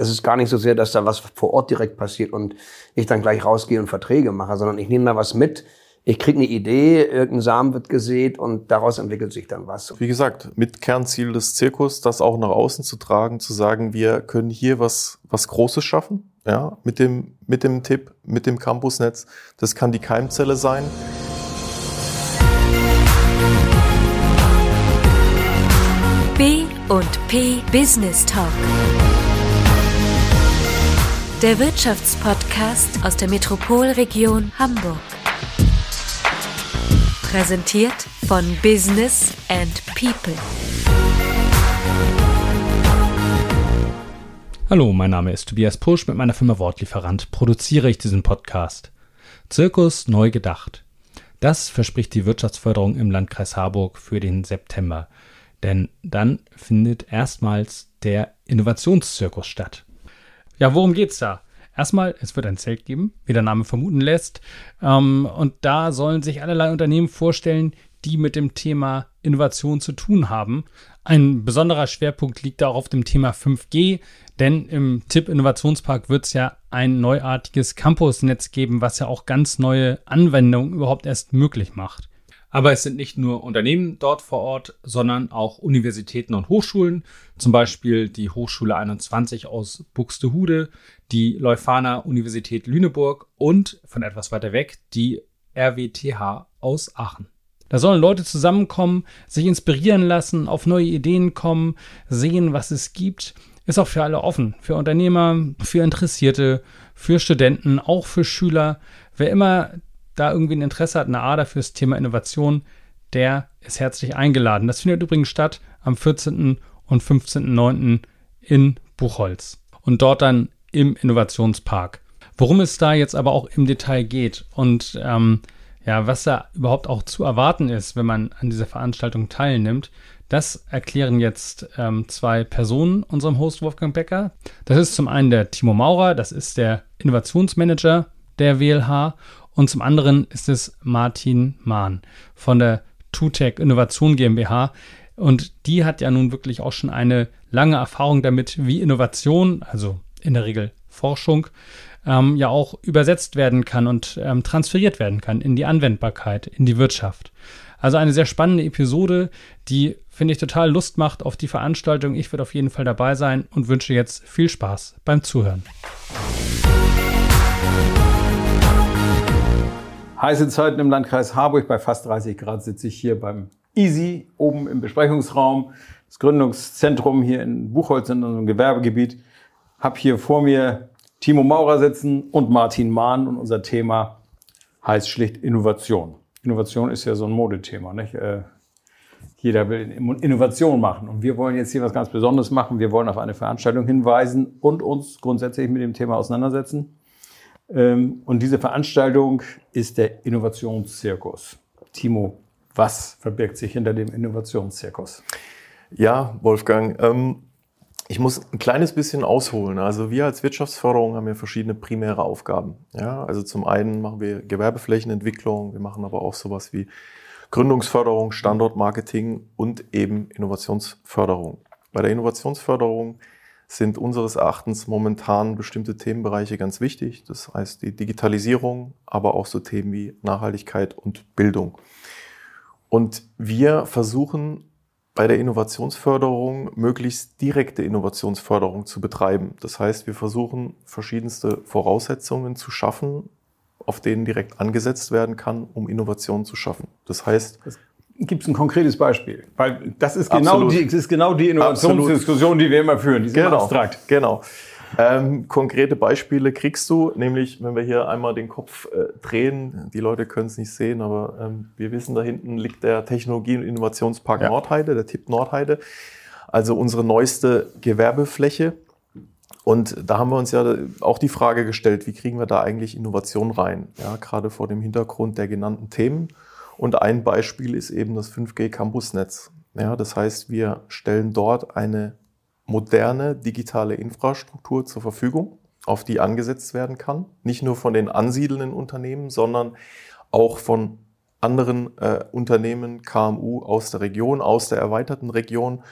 Das ist gar nicht so sehr, dass da was vor Ort direkt passiert und ich dann gleich rausgehe und Verträge mache, sondern ich nehme da was mit. Ich kriege eine Idee, irgendein Samen wird gesät und daraus entwickelt sich dann was. Wie gesagt, mit Kernziel des Zirkus, das auch nach außen zu tragen, zu sagen, wir können hier was, was Großes schaffen, ja, mit dem, mit dem Tipp, mit dem Campusnetz. Das kann die Keimzelle sein. B und P Business Talk. Der Wirtschaftspodcast aus der Metropolregion Hamburg. Präsentiert von Business and People. Hallo, mein Name ist Tobias Pusch. Mit meiner Firma Wortlieferant produziere ich diesen Podcast. Zirkus neu gedacht. Das verspricht die Wirtschaftsförderung im Landkreis Harburg für den September. Denn dann findet erstmals der Innovationszirkus statt. Ja, worum geht's da? Erstmal, es wird ein Zelt geben, wie der Name vermuten lässt. Ähm, und da sollen sich allerlei Unternehmen vorstellen, die mit dem Thema Innovation zu tun haben. Ein besonderer Schwerpunkt liegt auch auf dem Thema 5G, denn im TIP Innovationspark wird es ja ein neuartiges Campusnetz geben, was ja auch ganz neue Anwendungen überhaupt erst möglich macht. Aber es sind nicht nur Unternehmen dort vor Ort, sondern auch Universitäten und Hochschulen, zum Beispiel die Hochschule 21 aus Buxtehude, die Leuphana Universität Lüneburg und von etwas weiter weg die RWTH aus Aachen. Da sollen Leute zusammenkommen, sich inspirieren lassen, auf neue Ideen kommen, sehen, was es gibt. Ist auch für alle offen, für Unternehmer, für Interessierte, für Studenten, auch für Schüler. Wer immer da irgendwie ein Interesse hat, eine Ader fürs Thema Innovation, der ist herzlich eingeladen. Das findet übrigens statt am 14. und 15.09. in Buchholz und dort dann im Innovationspark. Worum es da jetzt aber auch im Detail geht und ähm, ja, was da überhaupt auch zu erwarten ist, wenn man an dieser Veranstaltung teilnimmt, das erklären jetzt ähm, zwei Personen unserem Host Wolfgang Becker. Das ist zum einen der Timo Maurer, das ist der Innovationsmanager der WLH und zum anderen ist es Martin Mahn von der TUTEC Innovation GmbH. Und die hat ja nun wirklich auch schon eine lange Erfahrung damit, wie Innovation, also in der Regel Forschung, ähm, ja auch übersetzt werden kann und ähm, transferiert werden kann in die Anwendbarkeit, in die Wirtschaft. Also eine sehr spannende Episode, die, finde ich, total Lust macht auf die Veranstaltung. Ich werde auf jeden Fall dabei sein und wünsche jetzt viel Spaß beim Zuhören. Heiße Zeiten im Landkreis Harburg. Bei fast 30 Grad sitze ich hier beim Easy oben im Besprechungsraum. Das Gründungszentrum hier in Buchholz in unserem Gewerbegebiet. Hab hier vor mir Timo Maurer sitzen und Martin Mahn und unser Thema heißt schlicht Innovation. Innovation ist ja so ein Modethema. Nicht? Äh, jeder will Innovation machen. Und wir wollen jetzt hier was ganz Besonderes machen. Wir wollen auf eine Veranstaltung hinweisen und uns grundsätzlich mit dem Thema auseinandersetzen. Ähm, und diese Veranstaltung ist der Innovationszirkus. Timo, was verbirgt sich hinter dem Innovationszirkus? Ja, Wolfgang, ähm, ich muss ein kleines bisschen ausholen. Also wir als Wirtschaftsförderung haben ja verschiedene primäre Aufgaben. Ja, also zum einen machen wir Gewerbeflächenentwicklung, wir machen aber auch sowas wie Gründungsförderung, Standortmarketing und eben Innovationsförderung. Bei der Innovationsförderung sind unseres Erachtens momentan bestimmte Themenbereiche ganz wichtig. Das heißt die Digitalisierung, aber auch so Themen wie Nachhaltigkeit und Bildung. Und wir versuchen bei der Innovationsförderung möglichst direkte Innovationsförderung zu betreiben. Das heißt, wir versuchen verschiedenste Voraussetzungen zu schaffen, auf denen direkt angesetzt werden kann, um Innovationen zu schaffen. Das heißt, Gibt es ein konkretes Beispiel? Weil das ist genau, die, das ist genau die Innovationsdiskussion, die wir immer führen. Die sind genau, abstrakt. Genau. Ähm, konkrete Beispiele kriegst du, nämlich wenn wir hier einmal den Kopf äh, drehen, die Leute können es nicht sehen, aber ähm, wir wissen, da hinten liegt der Technologie- und Innovationspark ja. Nordheide, der TIP Nordheide, also unsere neueste Gewerbefläche. Und da haben wir uns ja auch die Frage gestellt, wie kriegen wir da eigentlich Innovation rein? Ja, gerade vor dem Hintergrund der genannten Themen. Und ein Beispiel ist eben das 5G Campusnetz. Ja, das heißt, wir stellen dort eine moderne digitale Infrastruktur zur Verfügung, auf die angesetzt werden kann. Nicht nur von den ansiedelnden Unternehmen, sondern auch von anderen äh, Unternehmen, KMU aus der Region, aus der erweiterten Region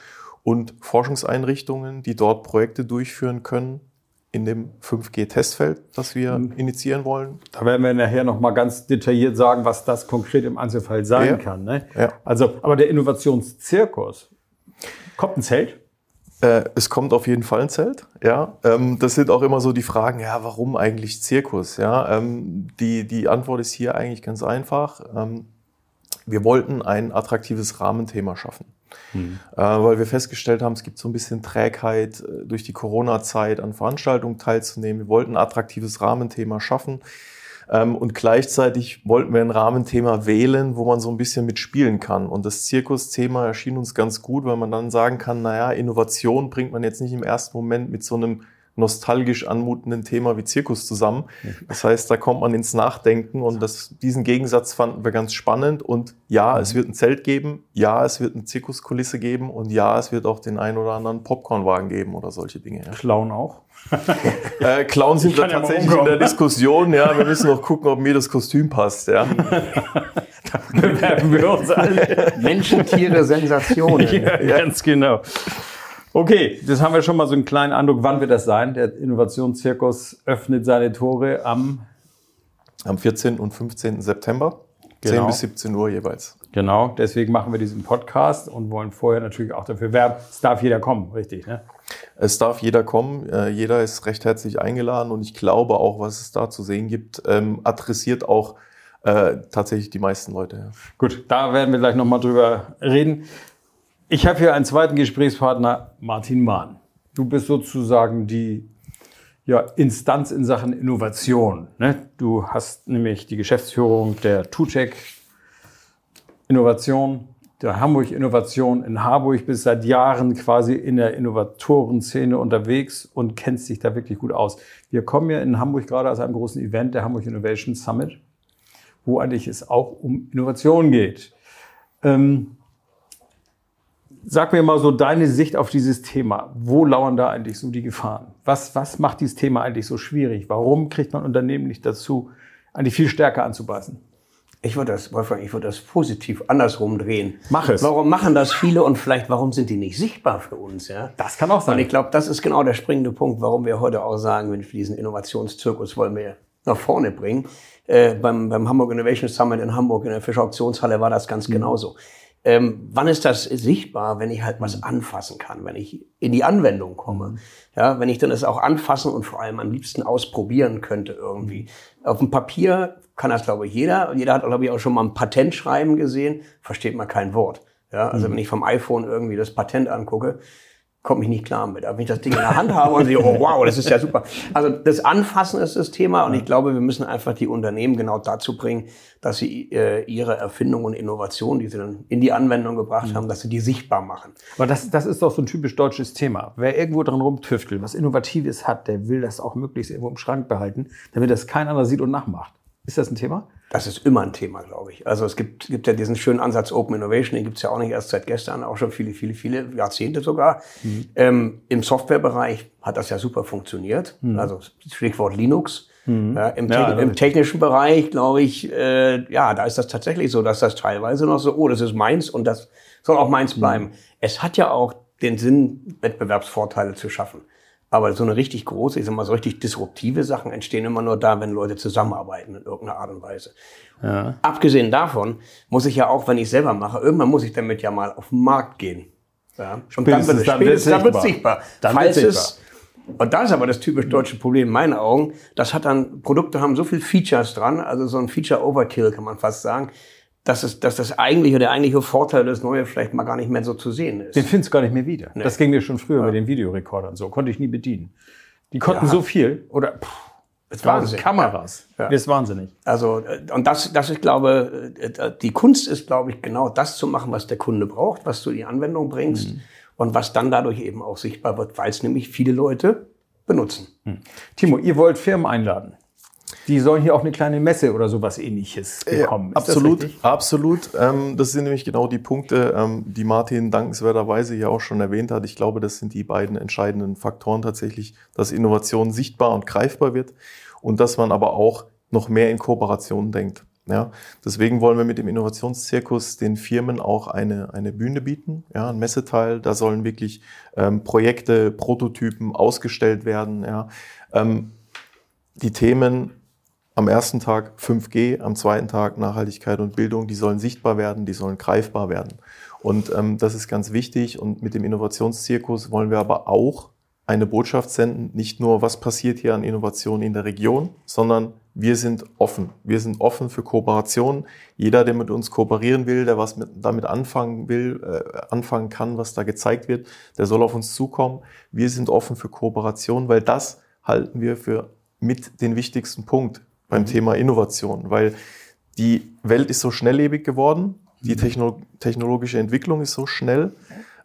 und Forschungseinrichtungen, die dort Projekte durchführen können, in dem 5G-Testfeld, das wir mhm. initiieren wollen. Da werden wir nachher noch mal ganz detailliert sagen, was das konkret im Einzelfall sein ja. kann. Ne? Ja. Also, aber der Innovationszirkus, kommt ein Zelt? Äh, es kommt auf jeden Fall ein Zelt, ja. Ähm, das sind auch immer so die Fragen, ja, warum eigentlich Zirkus? Ja, ähm, die, die Antwort ist hier eigentlich ganz einfach. Ähm, wir wollten ein attraktives Rahmenthema schaffen. Mhm. Äh, weil wir festgestellt haben, es gibt so ein bisschen Trägheit äh, durch die Corona-Zeit an Veranstaltungen teilzunehmen. Wir wollten ein attraktives Rahmenthema schaffen. Ähm, und gleichzeitig wollten wir ein Rahmenthema wählen, wo man so ein bisschen mitspielen kann. Und das Zirkusthema erschien uns ganz gut, weil man dann sagen kann, naja, Innovation bringt man jetzt nicht im ersten Moment mit so einem nostalgisch anmutenden Thema wie Zirkus zusammen. Das heißt, da kommt man ins Nachdenken und das, diesen Gegensatz fanden wir ganz spannend. Und ja, es wird ein Zelt geben, ja, es wird eine Zirkuskulisse geben und ja, es wird auch den ein oder anderen Popcornwagen geben oder solche Dinge. Ja. Clown auch? äh, Clown sind da tatsächlich in der Diskussion. Ja, wir müssen noch gucken, ob mir das Kostüm passt. Ja. da bewerben wir uns alle. Menschen, Tiere, Sensationen. Ja, ganz genau. Okay, das haben wir schon mal so einen kleinen Eindruck. Wann wird das sein? Der Innovationszirkus öffnet seine Tore am am 14. und 15. September. Genau. 10 bis 17 Uhr jeweils. Genau, deswegen machen wir diesen Podcast und wollen vorher natürlich auch dafür werben. Es darf jeder kommen, richtig, ne? Es darf jeder kommen, äh, jeder ist recht herzlich eingeladen und ich glaube auch, was es da zu sehen gibt, ähm, adressiert auch äh, tatsächlich die meisten Leute. Ja. Gut, da werden wir gleich nochmal drüber reden. Ich habe hier einen zweiten Gesprächspartner, Martin Mahn. Du bist sozusagen die ja, Instanz in Sachen Innovation. Ne? Du hast nämlich die Geschäftsführung der TUTEC Innovation, der Hamburg Innovation in Harburg, bist seit Jahren quasi in der Innovatorenszene unterwegs und kennst dich da wirklich gut aus. Wir kommen ja in Hamburg gerade aus einem großen Event, der Hamburg Innovation Summit, wo eigentlich es auch um Innovation geht. Ähm, Sag mir mal so deine Sicht auf dieses Thema. Wo lauern da eigentlich so die Gefahren? Was, was macht dieses Thema eigentlich so schwierig? Warum kriegt man Unternehmen nicht dazu, eigentlich viel stärker anzubeißen? Ich würde das, Wolfgang, ich würde das positiv andersrum drehen. Mach es. Warum machen das viele und vielleicht warum sind die nicht sichtbar für uns? Ja? Das kann auch sein. Und ich glaube, das ist genau der springende Punkt, warum wir heute auch sagen, wenn wir diesen Innovationszirkus wollen wir nach vorne bringen. Äh, beim, beim Hamburg Innovation Summit in Hamburg in der Fischer Auktionshalle war das ganz mhm. genauso. Ähm, wann ist das sichtbar, wenn ich halt was anfassen kann, wenn ich in die Anwendung komme? Ja, wenn ich dann es auch anfassen und vor allem am liebsten ausprobieren könnte irgendwie. Auf dem Papier kann das, glaube ich, jeder. Jeder hat, glaube ich, auch schon mal ein Patent schreiben gesehen, versteht man kein Wort. Ja, also mhm. wenn ich vom iPhone irgendwie das Patent angucke, komme ich nicht klar mit. Aber wenn ich das Ding in der Hand habe und sehe, oh wow, das ist ja super. Also das Anfassen ist das Thema und ich glaube, wir müssen einfach die Unternehmen genau dazu bringen, dass sie äh, ihre Erfindungen und Innovationen, die sie dann in die Anwendung gebracht haben, dass sie die sichtbar machen. Aber das, das ist doch so ein typisch deutsches Thema. Wer irgendwo dran rumtüftelt, was Innovatives hat, der will das auch möglichst irgendwo im Schrank behalten, damit das kein anderer sieht und nachmacht. Ist das ein Thema? Das ist immer ein Thema, glaube ich. Also es gibt, gibt ja diesen schönen Ansatz Open Innovation, den gibt es ja auch nicht erst seit gestern, auch schon viele, viele, viele Jahrzehnte sogar. Mhm. Ähm, Im Softwarebereich hat das ja super funktioniert. Mhm. Also Stichwort Linux. Mhm. Ja, im, ja, Im technischen Bereich, glaube ich, äh, ja, da ist das tatsächlich so, dass das teilweise noch so, oh, das ist meins und das soll auch meins mhm. bleiben. Es hat ja auch den Sinn, Wettbewerbsvorteile zu schaffen. Aber so eine richtig große, ich sag mal, so richtig disruptive Sachen entstehen immer nur da, wenn Leute zusammenarbeiten in irgendeiner Art und Weise. Ja. Abgesehen davon muss ich ja auch, wenn ich selber mache, irgendwann muss ich damit ja mal auf den Markt gehen. Ja. Und dann wird es spätestens, dann sichtbar. Dann Falls sichtbar. es, und das ist aber das typisch deutsche Problem in meinen Augen, das hat dann, Produkte haben so viel Features dran, also so ein Feature Overkill kann man fast sagen, dass, es, dass das eigentliche, der eigentliche Vorteil des Neue vielleicht mal gar nicht mehr so zu sehen ist. Den findest du gar nicht mehr wieder. Nee. Das ging mir schon früher ja. mit den Videorekordern so. Konnte ich nie bedienen. Die konnten ja. so viel oder pff, das Wahnsinn. Kameras. Ja. Das ist wahnsinnig. Also, äh, und das, das ich glaube, äh, die Kunst ist, glaube ich, genau das zu machen, was der Kunde braucht, was du in die Anwendung bringst mhm. und was dann dadurch eben auch sichtbar wird, weil es nämlich viele Leute benutzen. Mhm. Timo, ihr wollt Firmen einladen. Die sollen hier auch eine kleine Messe oder sowas ähnliches bekommen. Ja, absolut, das absolut. Ähm, das sind nämlich genau die Punkte, ähm, die Martin dankenswerterweise ja auch schon erwähnt hat. Ich glaube, das sind die beiden entscheidenden Faktoren tatsächlich, dass Innovation sichtbar und greifbar wird und dass man aber auch noch mehr in Kooperationen denkt. Ja, deswegen wollen wir mit dem Innovationszirkus den Firmen auch eine, eine Bühne bieten, ja, ein Messeteil. Da sollen wirklich ähm, Projekte, Prototypen ausgestellt werden. Ja. Ähm, die Themen am ersten Tag 5G, am zweiten Tag Nachhaltigkeit und Bildung, die sollen sichtbar werden, die sollen greifbar werden. Und ähm, das ist ganz wichtig. Und mit dem Innovationszirkus wollen wir aber auch eine Botschaft senden, nicht nur, was passiert hier an Innovation in der Region, sondern wir sind offen. Wir sind offen für Kooperation. Jeder, der mit uns kooperieren will, der was mit, damit anfangen will, äh, anfangen kann, was da gezeigt wird, der soll auf uns zukommen. Wir sind offen für Kooperation, weil das halten wir für mit den wichtigsten Punkt beim mhm. Thema Innovation, weil die Welt ist so schnelllebig geworden, die mhm. Techno technologische Entwicklung ist so schnell.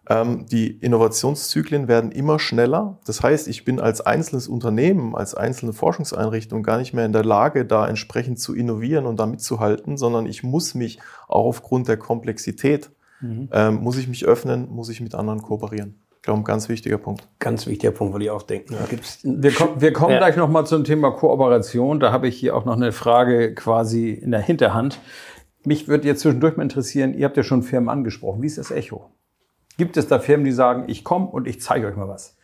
Ähm, die Innovationszyklen werden immer schneller. Das heißt, ich bin als einzelnes Unternehmen, als einzelne Forschungseinrichtung gar nicht mehr in der Lage, da entsprechend zu innovieren und da mitzuhalten, sondern ich muss mich auch aufgrund der Komplexität, mhm. ähm, muss ich mich öffnen, muss ich mit anderen kooperieren. Ich glaube, ein ganz wichtiger Punkt. Ganz wichtiger Punkt, würde ich auch denken. Ja. Wir, kommen, wir kommen ja. gleich nochmal zum Thema Kooperation. Da habe ich hier auch noch eine Frage quasi in der Hinterhand. Mich würde jetzt zwischendurch mal interessieren, ihr habt ja schon Firmen angesprochen. Wie ist das Echo? Gibt es da Firmen, die sagen, ich komme und ich zeige euch mal was?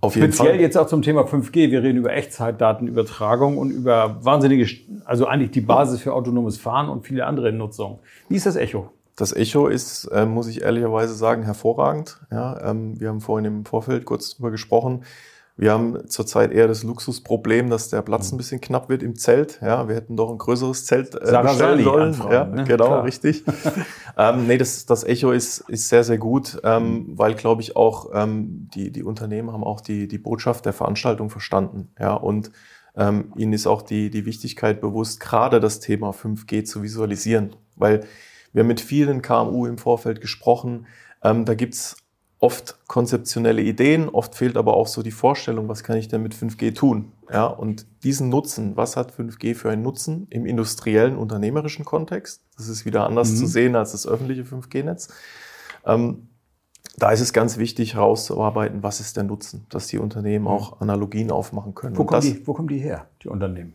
Auf jeden Speziell Fall. jetzt auch zum Thema 5G. Wir reden über Echtzeitdatenübertragung und über wahnsinnige, also eigentlich die Basis für autonomes Fahren und viele andere Nutzungen. Wie ist das Echo? Das Echo ist, äh, muss ich ehrlicherweise sagen, hervorragend. Ja, ähm, wir haben vorhin im Vorfeld kurz drüber gesprochen. Wir haben zurzeit eher das Luxusproblem, dass der Platz ein bisschen knapp wird im Zelt. Ja, wir hätten doch ein größeres Zelt äh, Sarah bestellen sollen. Ja, ne? genau, Klar. richtig. ähm, nee, das, das Echo ist, ist sehr, sehr gut, ähm, weil, glaube ich, auch ähm, die, die Unternehmen haben auch die, die Botschaft der Veranstaltung verstanden. Ja, und ähm, ihnen ist auch die, die Wichtigkeit bewusst, gerade das Thema 5G zu visualisieren. Weil wir haben mit vielen KMU im Vorfeld gesprochen. Ähm, da gibt's oft konzeptionelle Ideen, oft fehlt aber auch so die Vorstellung, was kann ich denn mit 5G tun? Ja, und diesen Nutzen, was hat 5G für einen Nutzen im industriellen, unternehmerischen Kontext? Das ist wieder anders mhm. zu sehen als das öffentliche 5G-Netz. Ähm, da ist es ganz wichtig herauszuarbeiten, was ist der Nutzen, dass die Unternehmen mhm. auch Analogien aufmachen können. Wo kommen, das, die, wo kommen die her, die Unternehmen?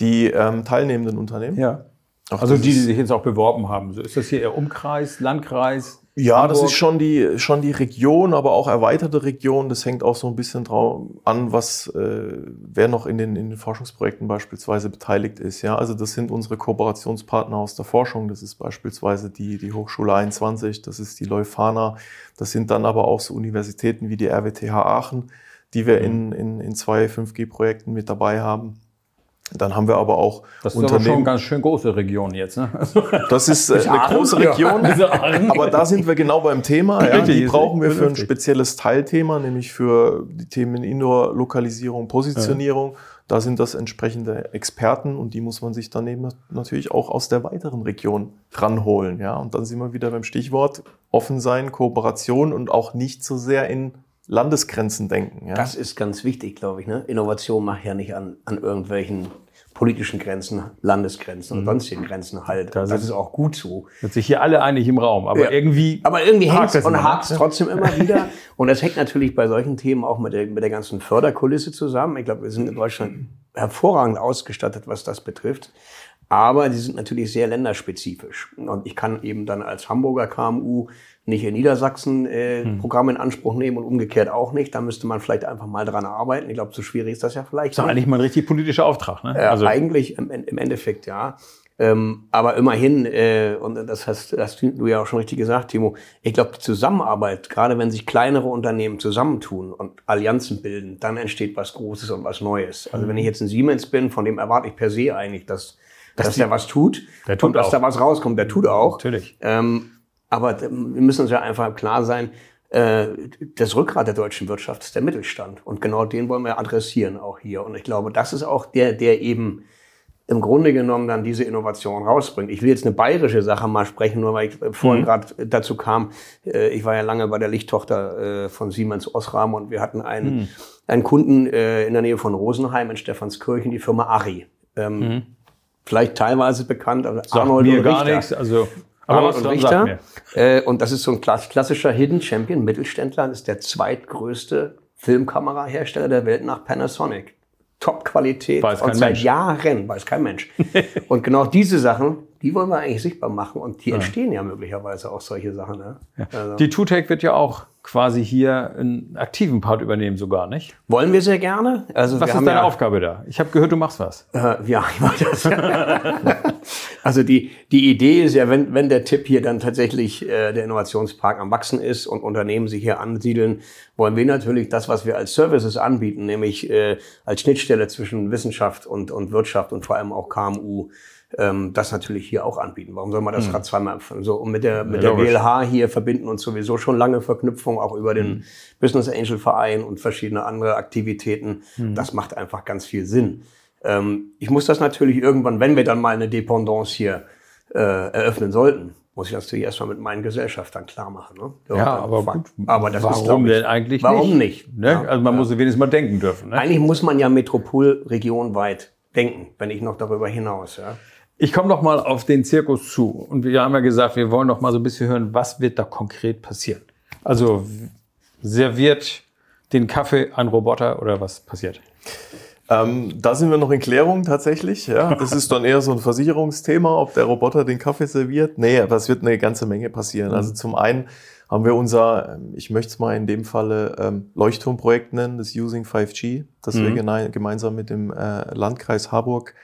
Die ähm, teilnehmenden Unternehmen? Ja. Ach, also die, die sich jetzt auch beworben haben. So, ist das hier eher Umkreis, Landkreis? Ja, Hamburg? das ist schon die, schon die Region, aber auch erweiterte Region. Das hängt auch so ein bisschen drauf an, was, äh, wer noch in den, in den Forschungsprojekten beispielsweise beteiligt ist. Ja, also das sind unsere Kooperationspartner aus der Forschung. Das ist beispielsweise die, die Hochschule 21, das ist die Leuphana. Das sind dann aber auch so Universitäten wie die RWTH Aachen, die wir mhm. in, in, in zwei 5G-Projekten mit dabei haben. Dann haben wir aber auch das ist Unternehmen. Schon eine ganz schön große Region jetzt. Ne? Das ist äh, eine große Region, aber da sind wir genau beim Thema. Ja, die brauchen wir für ein spezielles Teilthema, nämlich für die Themen Indoor-Lokalisierung, Positionierung. Ja. Da sind das entsprechende Experten und die muss man sich dann eben natürlich auch aus der weiteren Region ranholen. Ja, und dann sind wir wieder beim Stichwort offen sein, Kooperation und auch nicht so sehr in Landesgrenzen denken. Ja? Das ist ganz wichtig, glaube ich. Ne? Innovation macht ja nicht an, an irgendwelchen politischen Grenzen, Landesgrenzen mhm. und sonstigen Grenzen halt. Das, das ist auch gut so. Sind sich hier alle einig im Raum, aber ja. irgendwie. Aber irgendwie hängt es und ne? hakt es trotzdem immer wieder. Und das hängt natürlich bei solchen Themen auch mit der, mit der ganzen Förderkulisse zusammen. Ich glaube, wir sind in Deutschland hervorragend ausgestattet, was das betrifft. Aber die sind natürlich sehr länderspezifisch. Und ich kann eben dann als Hamburger KMU nicht in Niedersachsen äh, hm. Programme in Anspruch nehmen und umgekehrt auch nicht. Da müsste man vielleicht einfach mal dran arbeiten. Ich glaube, so schwierig ist das ja vielleicht. Das ist eigentlich mal ein richtig politischer Auftrag, ne? Äh, also eigentlich im, im Endeffekt ja. Ähm, aber immerhin, äh, und das hast, hast du ja auch schon richtig gesagt, Timo, ich glaube, die Zusammenarbeit, gerade wenn sich kleinere Unternehmen zusammentun und Allianzen bilden, dann entsteht was Großes und was Neues. Also wenn ich jetzt ein Siemens bin, von dem erwarte ich per se eigentlich, dass, dass, dass der was tut, der tut und dass da was rauskommt, der tut auch. Natürlich. Ähm, aber wir müssen uns ja einfach klar sein, äh, das Rückgrat der deutschen Wirtschaft ist der Mittelstand. Und genau den wollen wir adressieren auch hier. Und ich glaube, das ist auch der, der eben im Grunde genommen dann diese Innovation rausbringt. Ich will jetzt eine bayerische Sache mal sprechen, nur weil ich vorhin mhm. gerade dazu kam. Äh, ich war ja lange bei der Lichttochter äh, von Siemens Osram und wir hatten einen, mhm. einen Kunden in der Nähe von Rosenheim in Stephanskirchen, die Firma Ari. Ähm, mhm. Vielleicht teilweise bekannt, aber Sagt Arnold mir gar nichts. Also aber was und Richter. Äh, und das ist so ein klassischer Hidden Champion, Mittelständler, das ist der zweitgrößte Filmkamerahersteller der Welt nach Panasonic. Top-Qualität und seit Mensch. Jahren weiß kein Mensch. und genau diese Sachen, die wollen wir eigentlich sichtbar machen und die entstehen ja möglicherweise auch solche Sachen. Ne? Also, Die Tutec wird ja auch quasi hier einen aktiven Part übernehmen sogar, nicht? wollen wir sehr gerne. Also Was ist deine ja, Aufgabe da? Ich habe gehört, du machst was. Äh, ja, ich mach das. also die, die Idee ist ja, wenn, wenn der Tipp hier dann tatsächlich äh, der Innovationspark am Wachsen ist und Unternehmen sich hier ansiedeln, wollen wir natürlich das, was wir als Services anbieten, nämlich äh, als Schnittstelle zwischen Wissenschaft und, und Wirtschaft und vor allem auch KMU, ähm, das natürlich hier auch anbieten. Warum soll man das Rad zweimal empfangen? So, und mit der, mit der logisch. WLH hier verbinden uns sowieso schon lange Verknüpfungen, auch über den Business Angel Verein und verschiedene andere Aktivitäten. Das macht einfach ganz viel Sinn. Ähm, ich muss das natürlich irgendwann, wenn wir dann mal eine Dependance hier äh, eröffnen sollten, muss ich das natürlich erstmal mit meinen Gesellschaftern klar machen. Ne? Ja, dann aber gut. Aber das warum ist, ich, denn eigentlich warum nicht? nicht? Ne? Ja, also man muss wenigstens mal denken dürfen. Ne? Eigentlich muss man ja metropolregionweit denken, wenn nicht noch darüber hinaus. Ja? Ich komme noch mal auf den Zirkus zu. Und wir haben ja gesagt, wir wollen noch mal so ein bisschen hören, was wird da konkret passieren? Also serviert den Kaffee ein Roboter oder was passiert? Ähm, da sind wir noch in Klärung tatsächlich. Ja, das ist dann eher so ein Versicherungsthema, ob der Roboter den Kaffee serviert. Nee, aber es wird eine ganze Menge passieren. Also zum einen haben wir unser, ich möchte es mal in dem Falle ähm, Leuchtturmprojekt nennen, das Using 5G, das wir gene- gemeinsam mit dem äh, Landkreis Harburg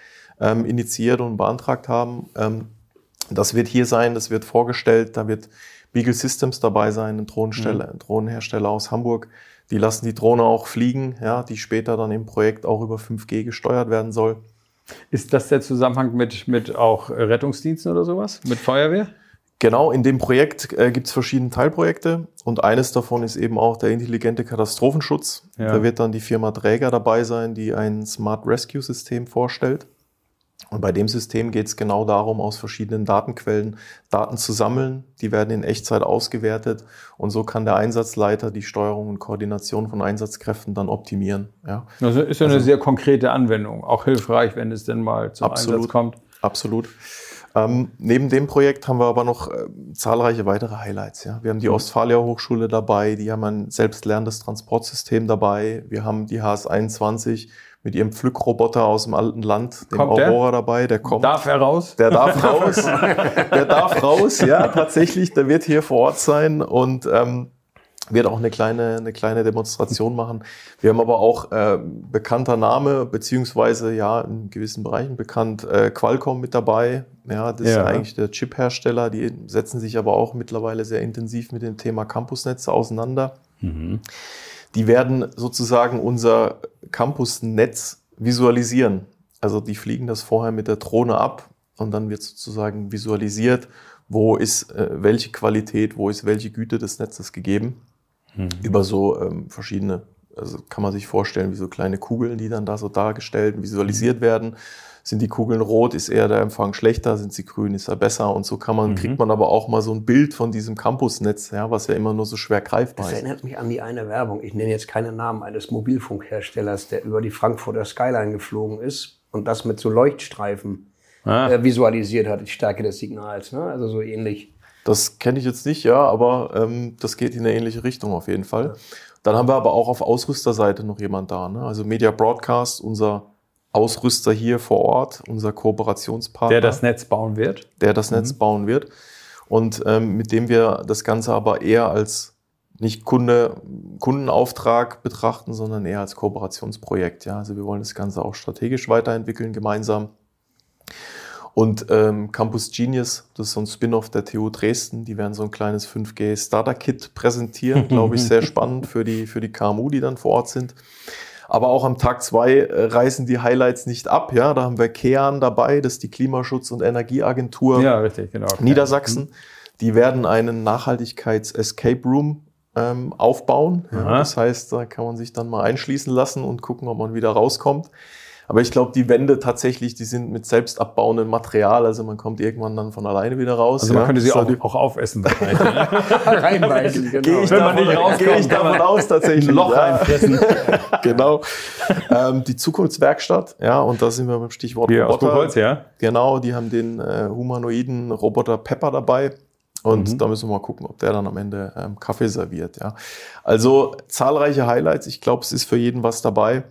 ähm, initiiert und beantragt haben. Ähm, das wird hier sein, das wird vorgestellt, da wird Beagle Systems dabei sein, ein Drohnensteller, ein Drohnenhersteller aus Hamburg. Die lassen die Drohne auch fliegen, ja, die später dann im Projekt auch über 5G gesteuert werden soll. Ist das der Zusammenhang mit, mit auch Rettungsdiensten oder sowas? Mit Feuerwehr? Genau, in dem Projekt äh, gibt es verschiedene Teilprojekte und eines davon ist eben auch der intelligente Katastrophenschutz. Ja. Da wird dann die Firma Träger dabei sein, die ein Smart Rescue System vorstellt. Und bei dem System geht es genau darum, aus verschiedenen Datenquellen Daten zu sammeln. Die werden in Echtzeit ausgewertet und so kann der Einsatzleiter die Steuerung und Koordination von Einsatzkräften dann optimieren. Ja, Das ist ja eine sehr konkrete Anwendung. Auch hilfreich, wenn es denn mal zum Absolut. Einsatz kommt. Absolut. Ähm, neben dem Projekt haben wir aber noch äh, zahlreiche weitere Highlights. Ja. Wir haben die Ostfalia Hochschule dabei, die haben ein selbstlernendes Transportsystem dabei. Wir haben die HS21 mit ihrem Pflückroboter aus dem alten Land, dem Kommt der? Aurora dabei, der kommt. Darf er raus? Der darf raus. der darf raus, ja, tatsächlich. Der wird hier vor Ort sein und ähm, wird auch eine kleine, eine kleine Demonstration machen. Wir haben aber auch äh, bekannter Name, beziehungsweise ja, in gewissen Bereichen bekannt, äh, Qualcomm mit dabei. Ja, das Ja. ist eigentlich der Chip-Hersteller. Die setzen sich aber auch mittlerweile sehr intensiv mit dem Thema Campusnetze auseinander. Die werden sozusagen unser Campusnetz visualisieren. Also die fliegen das vorher mit der Drohne ab und dann wird sozusagen visualisiert, wo ist äh, welche Qualität, wo ist welche Güte des Netzes gegeben. Über so ähm, verschiedene, also kann man sich vorstellen, wie so kleine Kugeln, die dann da so dargestellt, visualisiert werden. Sind die Kugeln rot, ist eher der Empfang schlechter, sind sie grün, ist er besser. Und so kann man, kriegt man aber auch mal so ein Bild von diesem Campusnetz, ja, was ja immer nur so schwer greifbar Das ist. erinnert mich an die eine Werbung. Ich nenne jetzt keinen Namen eines Mobilfunkherstellers, der über die Frankfurter Skyline geflogen ist und das mit so Leuchtstreifen Ah. äh, visualisiert hat, die Stärke des Signals. Ne? Also so ähnlich. Das kenne ich jetzt nicht, ja, aber ähm, das geht in eine ähnliche Richtung auf jeden Fall. Dann haben wir aber auch auf Ausrüsterseite noch jemand da. Ne? Also Media Broadcast, unser Ausrüster hier vor Ort, unser Kooperationspartner, Der das Netz bauen wird? der das Netz bauen wird. Und ähm, mit dem wir das Ganze aber eher als nicht Kunde, Kundenauftrag betrachten, sondern eher als Kooperationsprojekt. Ja? Also wir wollen das Ganze auch strategisch weiterentwickeln gemeinsam. Und ähm, Campus Genius, das ist so ein Spin-off der TU Dresden, die werden so ein kleines 5G Starter Kit präsentieren, glaube ich, sehr spannend für die, für die KMU, die dann vor Ort sind. Aber auch am Tag zwei äh, reißen die Highlights nicht ab. Ja, da haben wir KEAN dabei, das ist die Klimaschutz- und Energieagentur Ja, richtig, genau. Niedersachsen. Die werden einen Nachhaltigkeits-Escape Room ähm, aufbauen. Ja, das heißt, da kann man sich dann mal einschließen lassen und gucken, ob man wieder rauskommt. Aber ich glaube, die Wände tatsächlich, die sind mit selbst abbauendem Material, also man kommt irgendwann dann von alleine wieder raus. Also man ja. könnte sie auch, auch aufessen. ne? Reinbeißen, genau. Gehe ich, Wenn man davon, nicht rauskommt, gehe ich kann davon man aus tatsächlich. Ein Loch reinfressen. genau. Ähm, die Zukunftswerkstatt, ja, und da sind wir beim Stichwort Hier aus Buchholz, ja? Genau, die haben den äh, humanoiden Roboter Pepper dabei. Und da müssen wir mal gucken, ob der dann am Ende ähm, Kaffee serviert. Ja. Also zahlreiche Highlights. Ich glaube, es ist für jeden was dabei.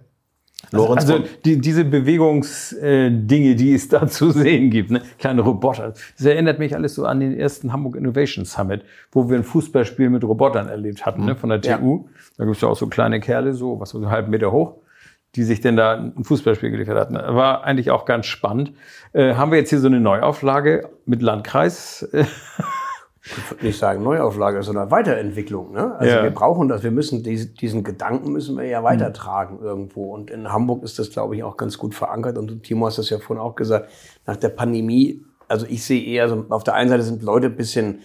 Lorenz Also die, diese Bewegungsdinge, die es da zu sehen gibt, ne? kleine Roboter. Das erinnert mich alles so an den ersten Hamburg Innovation Summit, wo wir ein Fußballspiel mit Robotern erlebt hatten, ne? von der Ja. TU. Da gibt es ja auch so kleine Kerle, so was so einen halben Meter hoch, die sich denn da ein Fußballspiel geliefert hatten. War eigentlich auch ganz spannend. Äh, haben wir jetzt hier so eine Neuauflage mit Landkreis? Ich würde nicht sagen Neuauflage, sondern Weiterentwicklung. Ne? Also Ja. wir brauchen das, wir müssen diese, diesen Gedanken müssen wir ja weitertragen irgendwo. Und in Hamburg ist das, glaube ich, auch ganz gut verankert. Und Timo hast das ja vorhin auch gesagt, nach der Pandemie, also ich sehe eher, so, auf der einen Seite sind Leute ein bisschen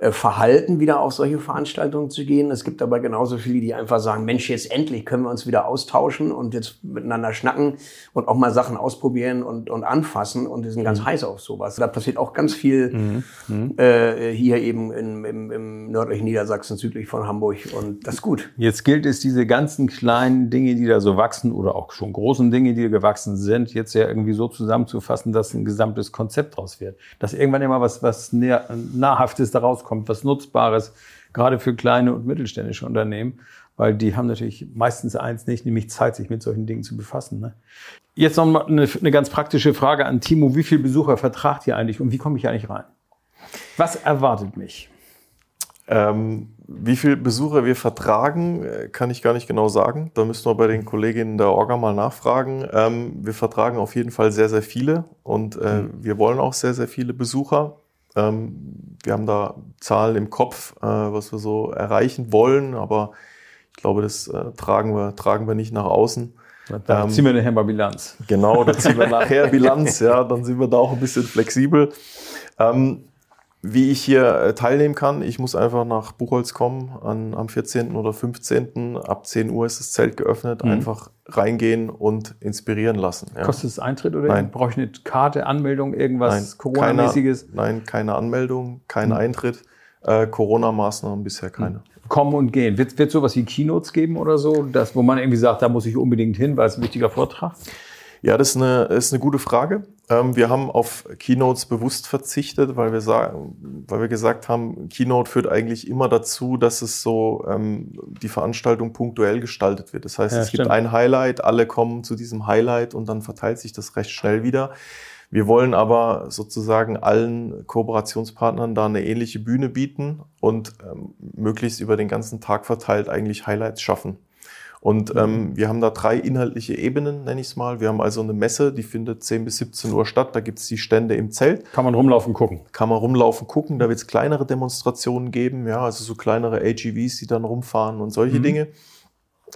verhalten, wieder auf solche Veranstaltungen zu gehen. Es gibt aber genauso viele, die einfach sagen, Mensch, jetzt endlich können wir uns wieder austauschen und jetzt miteinander schnacken und auch mal Sachen ausprobieren und, und anfassen und die sind ganz heiß auf sowas. Da passiert auch ganz viel äh, hier eben in, im, im nördlichen Niedersachsen, südlich von Hamburg und das ist gut. Jetzt gilt es, diese ganzen kleinen Dinge, die da so wachsen oder auch schon großen Dinge, die gewachsen sind, jetzt ja irgendwie so zusammenzufassen, dass ein gesamtes Konzept draus wird. Dass irgendwann immer was, was Nahrhaftes daraus kommt, was Nutzbares, gerade für kleine und mittelständische Unternehmen, weil die haben natürlich meistens eins nicht, nämlich Zeit, sich mit solchen Dingen zu befassen. Ne? Jetzt noch mal eine, eine ganz praktische Frage an Timo. Wie viele Besucher vertragt ihr eigentlich und wie komme ich eigentlich rein? Was erwartet mich? Ähm, wie viele Besucher wir vertragen, äh, kann ich gar nicht genau sagen. Da müssen wir bei den Kolleginnen der Orga mal nachfragen. Ähm, wir vertragen auf jeden Fall sehr, sehr viele und äh, wir wollen auch sehr, sehr viele Besucher. Ähm, wir haben da Zahlen im Kopf, äh, was wir so erreichen wollen, aber ich glaube, das äh, tragen, wir, tragen wir nicht nach außen. Da Ähm, ziehen wir nachher mal Bilanz. Genau, da ziehen wir nachher Bilanz, ja, dann sind wir da auch ein bisschen flexibel. Ähm, wie ich hier äh, teilnehmen kann, ich muss einfach nach Buchholz kommen an, am 14. oder 15. Ab 10 Uhr ist das Zelt geöffnet, einfach reingehen und inspirieren lassen. Ja. Kostet es Eintritt oder Nein. brauche ich eine Karte, Anmeldung, irgendwas Corona-mäßiges? Keine, nein, keine Anmeldung, kein Eintritt. Äh, Corona-Maßnahmen bisher keine. Kommen und gehen. Wird es sowas wie Keynotes geben oder so, das, wo man irgendwie sagt, da muss ich unbedingt hin, weil es ein wichtiger Vortrag? Ja, das ist eine, ist eine gute Frage. Ähm, wir haben auf Keynotes bewusst verzichtet, weil wir, sagen, weil wir gesagt haben, Keynote führt eigentlich immer dazu, dass es so ähm, die Veranstaltung punktuell gestaltet wird. Das heißt, Ja, es gibt stimmt. ein Highlight, alle kommen zu diesem Highlight und dann verteilt sich das recht schnell wieder. Wir wollen aber sozusagen allen Kooperationspartnern da eine ähnliche Bühne bieten und ähm, möglichst über den ganzen Tag verteilt eigentlich Highlights schaffen. Und ähm, wir haben da drei inhaltliche Ebenen, nenne ich es mal. Wir haben also eine Messe, die findet 10 bis 17 Uhr statt. Da gibt es die Stände im Zelt. Kann man rumlaufen, gucken. Kann man rumlaufen, gucken. Da wird es kleinere Demonstrationen geben, ja, also so kleinere AGVs, die dann rumfahren und solche Dinge.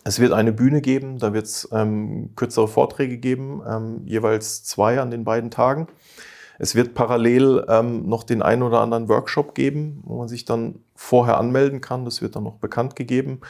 Es wird eine Bühne geben, da wird es ähm, kürzere Vorträge geben, ähm, jeweils zwei an den beiden Tagen. Es wird parallel ähm, noch den einen oder anderen Workshop geben, wo man sich dann vorher anmelden kann. Das wird dann noch bekannt gegeben.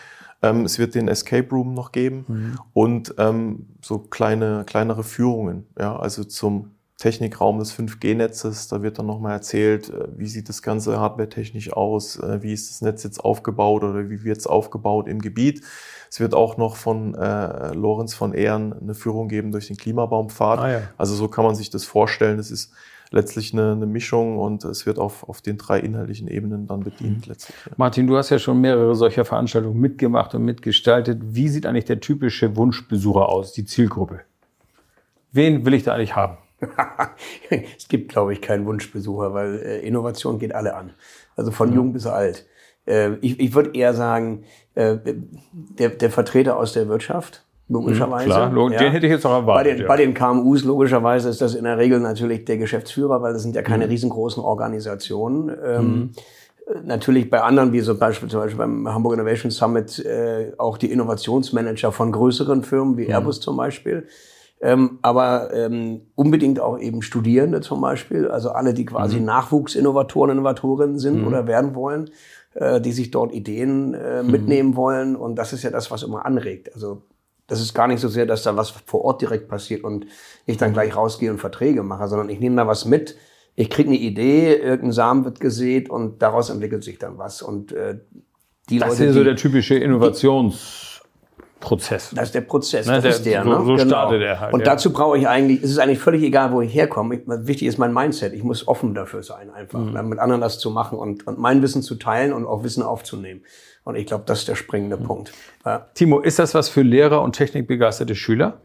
Ähm, es wird den Escape Room noch geben und ähm, so kleine, kleinere Führungen, ja, also zum Technikraum des 5G-Netzes. Da wird dann nochmal erzählt, äh, wie sieht das Ganze hardwaretechnisch aus, äh, wie ist das Netz jetzt aufgebaut oder wie wird es aufgebaut im Gebiet. Es wird auch noch von äh, Lorenz von Ehren eine Führung geben durch den Klimabaumpfad. Ah ja. Also so kann man sich das vorstellen. Es ist letztlich eine, eine Mischung und es wird auf, auf den drei inhaltlichen Ebenen dann bedient letztlich. Ja. Martin, du hast ja schon mehrere solcher Veranstaltungen mitgemacht und mitgestaltet. Wie sieht eigentlich der typische Wunschbesucher aus, die Zielgruppe? Wen will ich da eigentlich haben? es gibt, glaube ich, keinen Wunschbesucher, weil äh, Innovation geht alle an. Also von jung bis alt. Äh, ich ich würde eher sagen, äh, der, der Vertreter aus der Wirtschaft, logischerweise. Klar, lo- den hätte ich jetzt auch Bei erwartet. den, ja. bei den KMUs logischerweise ist das in der Regel natürlich der Geschäftsführer, weil das sind ja keine Mhm. riesengroßen Organisationen. Ähm, Natürlich bei anderen, wie zum Beispiel, zum Beispiel beim Hamburg Innovation Summit, äh, auch die Innovationsmanager von größeren Firmen Mhm. wie Airbus zum Beispiel. Ähm, aber ähm, unbedingt auch eben Studierende zum Beispiel, also alle, die quasi Nachwuchsinnovatoren, Innovatorinnen sind oder werden wollen, äh, die sich dort Ideen äh, mitnehmen wollen. Und das ist ja das, was immer anregt. Also das ist gar nicht so sehr, dass da was vor Ort direkt passiert und ich dann gleich rausgehe und Verträge mache, sondern ich nehme da was mit. Ich kriege eine Idee, irgendein Samen wird gesät und daraus entwickelt sich dann was. Und äh, die Das Leute, ist so der typische Innovationsprozess. das ist der Prozess, Ne, das der- ist der. so- ne? so startet er halt, Und ja. dazu brauche ich eigentlich, es ist eigentlich völlig egal, wo ich herkomme. Ich, wichtig ist mein Mindset. Ich muss offen dafür sein, einfach Mhm. ne, mit anderen das zu machen und, und mein Wissen zu teilen und auch Wissen aufzunehmen. Und ich glaube, das ist der springende Mhm. Punkt. Ja. Timo, ist das was für Lehrer und technikbegeisterte Schüler?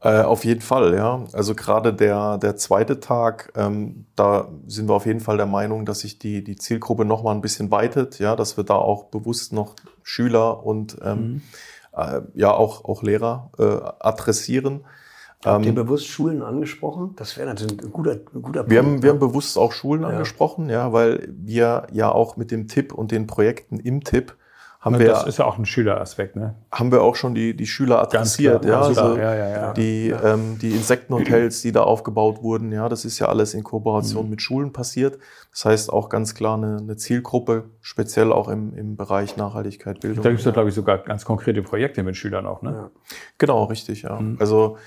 Äh, auf jeden Fall, ja. Also gerade der, der zweite Tag, ähm, da sind wir auf jeden Fall der Meinung, dass sich die, die Zielgruppe noch mal ein bisschen weitet, ja, dass wir da auch bewusst noch Schüler und ähm, mhm. Äh, ja auch, auch Lehrer äh, adressieren. Habt ihr ähm, bewusst Schulen angesprochen? Das wäre natürlich ein guter, ein guter Punkt. Wir haben, wir haben bewusst auch Schulen ja. angesprochen, ja, weil wir ja auch mit dem Tipp und den Projekten im Tipp haben ja, wir, das ist ja auch ein Schüleraspekt, ne? Haben wir auch schon die, die Schüler adressiert, ja, also ja, ja, ja, die, Ähm, die Insektenhotels, die da aufgebaut wurden, ja, das ist ja alles in Kooperation mhm. mit Schulen passiert. Das heißt auch ganz klar eine, eine Zielgruppe, speziell auch im, im Bereich Nachhaltigkeit, Bildung. Da gibt es ja, glaube ich, sogar ganz konkrete Projekte mit Schülern auch, ne? Genau, richtig, ja. Mhm. Also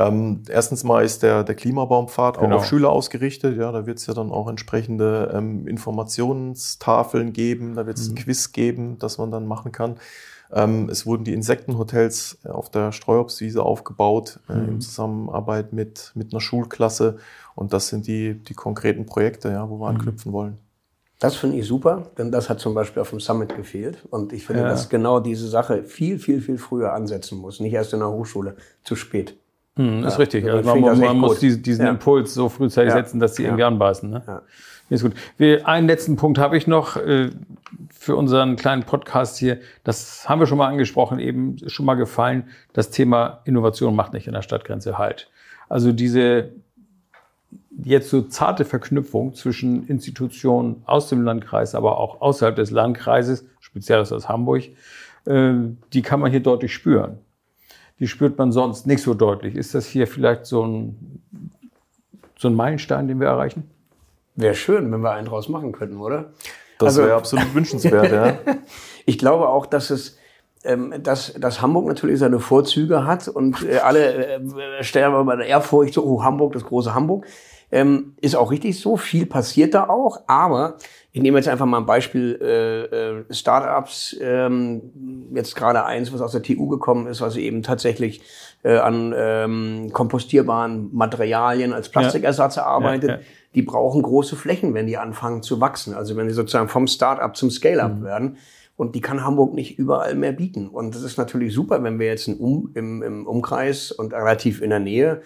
ähm, erstens mal ist der, der Klimabaumpfad genau. auch auf Schüler ausgerichtet. Ja, da wird es ja dann auch entsprechende ähm, Informationstafeln geben, da wird es mhm. ein Quiz geben, das man dann machen kann. Ähm, es wurden die Insektenhotels auf der Streuobstwiese aufgebaut äh, mhm. in Zusammenarbeit mit, mit einer Schulklasse. Und das sind die, die konkreten Projekte, ja, wo wir mhm. anknüpfen wollen. Das finde ich super, denn das hat zum Beispiel auf dem Summit gefehlt. Und ich finde, ja. dass genau diese Sache viel, viel, viel früher ansetzen muss. Nicht erst in der Hochschule, zu spät. Hm, ist ja, richtig. Also man, man muss diesen, diesen ja. Impuls so frühzeitig ja. setzen, dass sie irgendwie anbeißen. Ne? Ja. Ist gut. Wir, einen letzten Punkt habe ich noch äh, für unseren kleinen Podcast hier. Das haben wir schon mal angesprochen, eben schon mal gefallen. Das Thema Innovation macht nicht in der Stadtgrenze halt. Also diese jetzt so zarte Verknüpfung zwischen Institutionen aus dem Landkreis, aber auch außerhalb des Landkreises, speziell aus Hamburg, äh, die kann man hier deutlich spüren die spürt man sonst nicht so deutlich. Ist das hier vielleicht so ein, so ein Meilenstein, den wir erreichen? Wäre schön, wenn wir einen draus machen könnten, oder? Das also, wäre absolut wünschenswert, ja. ich glaube auch, dass es ähm, dass, dass Hamburg natürlich seine Vorzüge hat und äh, alle äh, stellen aber bei der Ehrfurcht so, oh, Hamburg, das große Hamburg. Ähm, ist auch richtig so, viel passiert da auch, aber ich nehme jetzt einfach mal ein Beispiel äh, äh, Startups, ähm, jetzt gerade eins, was aus der TU gekommen ist, was eben tatsächlich äh, an ähm, kompostierbaren Materialien als Plastikersatz arbeitet. Ja, ja. Die brauchen große Flächen, wenn die anfangen zu wachsen. Also wenn die sozusagen vom Startup zum Scale-up mhm. werden. Und die kann Hamburg nicht überall mehr bieten. Und das ist natürlich super, wenn wir jetzt um, im, im Umkreis und relativ in der Nähe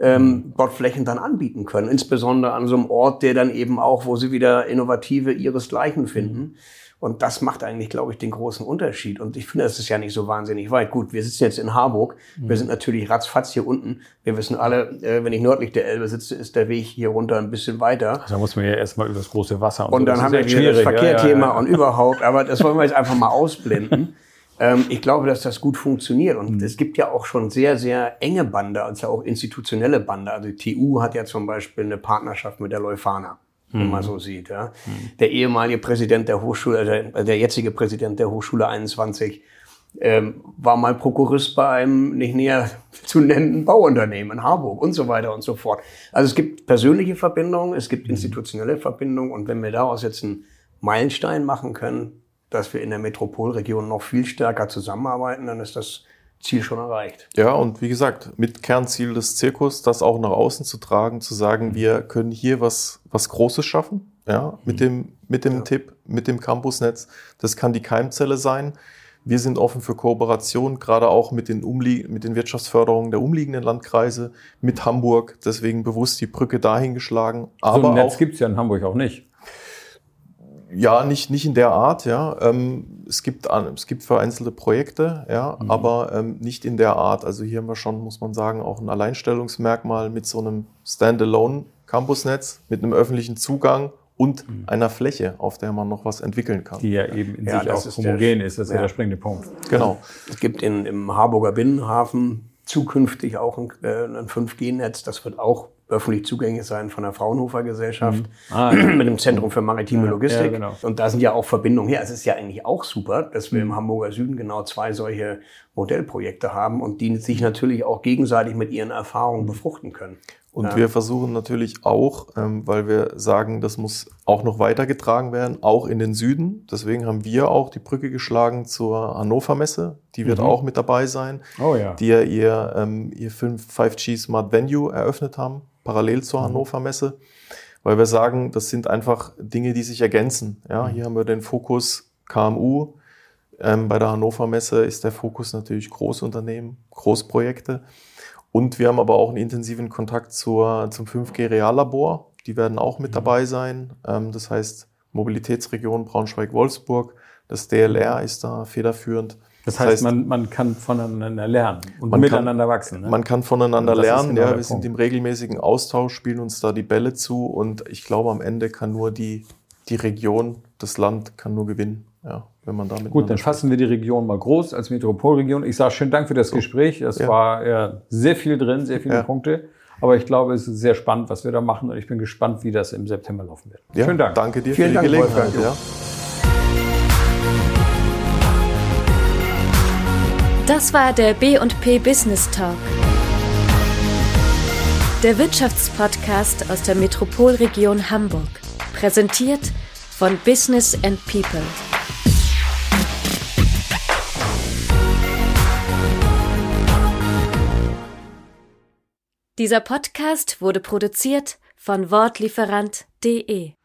ähm, dort Flächen dann anbieten können. Insbesondere an so einem Ort, der dann eben auch, wo sie wieder innovative ihresgleichen finden. Und das macht eigentlich, glaube ich, den großen Unterschied. Und ich finde, es ist ja nicht so wahnsinnig weit. Gut, wir sitzen jetzt in Harburg. Wir sind natürlich ratzfatz hier unten. Wir wissen alle, äh, wenn ich nördlich der Elbe sitze, ist der Weg hier runter ein bisschen weiter. Da muss man ja erstmal über das große Wasser und, und so. dann haben wir das Verkehrthema ja, ja, ja. und überhaupt. Aber das wollen wir jetzt einfach mal ausblenden. Ähm, ich glaube, dass das gut funktioniert. Und mhm. es gibt ja auch schon sehr, sehr enge Bande, also auch institutionelle Bande. Also die TU hat ja zum Beispiel eine Partnerschaft mit der Leuphana, wenn man mhm. so sieht. Ja. Mhm. Der ehemalige Präsident der Hochschule, der, der jetzige Präsident der Hochschule 21, ähm, war mal Prokurist bei einem nicht näher zu nennenden Bauunternehmen in Harburg und so weiter und so fort. Also es gibt persönliche Verbindungen, es gibt mhm. institutionelle Verbindungen und wenn wir daraus jetzt einen Meilenstein machen können, dass wir in der Metropolregion noch viel stärker zusammenarbeiten, dann ist das Ziel schon erreicht. Ja, und wie gesagt, mit Kernziel des Zirkus, das auch nach außen zu tragen, zu sagen, wir können hier was, was Großes schaffen, ja, mit dem, mit dem ja. Tipp, mit dem Campusnetz. Das kann die Keimzelle sein. Wir sind offen für Kooperation, gerade auch mit den, Umlie mit den Wirtschaftsförderungen der umliegenden Landkreise, mit Hamburg. Deswegen bewusst die Brücke dahin geschlagen. Aber so ein Netz gibt es ja in Hamburg auch nicht. Ja, nicht, nicht in der Art, ja. Ähm, es, gibt, es gibt vereinzelte Projekte, ja, mhm. aber ähm, nicht in der Art. Also hier haben wir schon, muss man sagen, auch ein Alleinstellungsmerkmal mit so einem Standalone Campusnetz, mit einem öffentlichen Zugang und mhm. einer Fläche, auf der man noch was entwickeln kann. Die ja eben in ja, sich auch homogen ist, das ist ja. der springende Punkt. Genau. Es gibt in, im Harburger Binnenhafen zukünftig auch ein, äh, ein 5G-Netz, das wird auch öffentlich zugänglich sein von der Fraunhofer Gesellschaft mhm. ah, ja. mit dem Zentrum für maritime ja, Logistik. Ja, genau. Und da sind ja auch Verbindungen her. Es ist ja eigentlich auch super, dass wir mhm. im Hamburger Süden genau zwei solche Modellprojekte haben und die sich natürlich auch gegenseitig mit ihren Erfahrungen mhm. befruchten können. Und ja. wir versuchen natürlich auch, ähm, weil wir sagen, das muss auch noch weitergetragen werden, auch in den Süden. Deswegen haben wir auch die Brücke geschlagen zur Hannover Messe. Die wird mhm. auch mit dabei sein. Oh ja. Die ja ihr, ähm, ihr 5G Smart Venue eröffnet haben, parallel zur mhm. Hannover Messe. Weil wir sagen, das sind einfach Dinge, die sich ergänzen. Ja, mhm. hier haben wir den Fokus KMU. Ähm, bei der Hannover Messe ist der Fokus natürlich Großunternehmen, Großprojekte. Und wir haben aber auch einen intensiven Kontakt zur, zum 5G-Reallabor. Die werden auch mit mhm. dabei sein. Ähm, das heißt, Mobilitätsregion Braunschweig-Wolfsburg. Das DLR ist da federführend. Das heißt, das heißt man, man kann voneinander lernen und miteinander kann, wachsen. Ne? Man kann voneinander lernen, genau ja. Wir Punkt. sind im regelmäßigen Austausch, spielen uns da die Bälle zu und ich glaube, am Ende kann nur die, die Region, das Land kann nur gewinnen. Ja, wenn man damit Gut, dann fassen wir die Region mal groß als Metropolregion. Ich sage schönen Dank für das so. Gespräch. Es ja. war ja sehr viel drin, sehr viele ja. Punkte. Aber ich glaube, es ist sehr spannend, was wir da machen und ich bin gespannt, wie das im September laufen wird. Ja, Schönen Dank. Danke dir Vielen für die Dank, Gelegenheit. Das war der B&P Business Talk. Der Wirtschaftspodcast aus der Metropolregion Hamburg. Präsentiert von Business and People. Dieser Podcast wurde produziert von Wortlieferant.de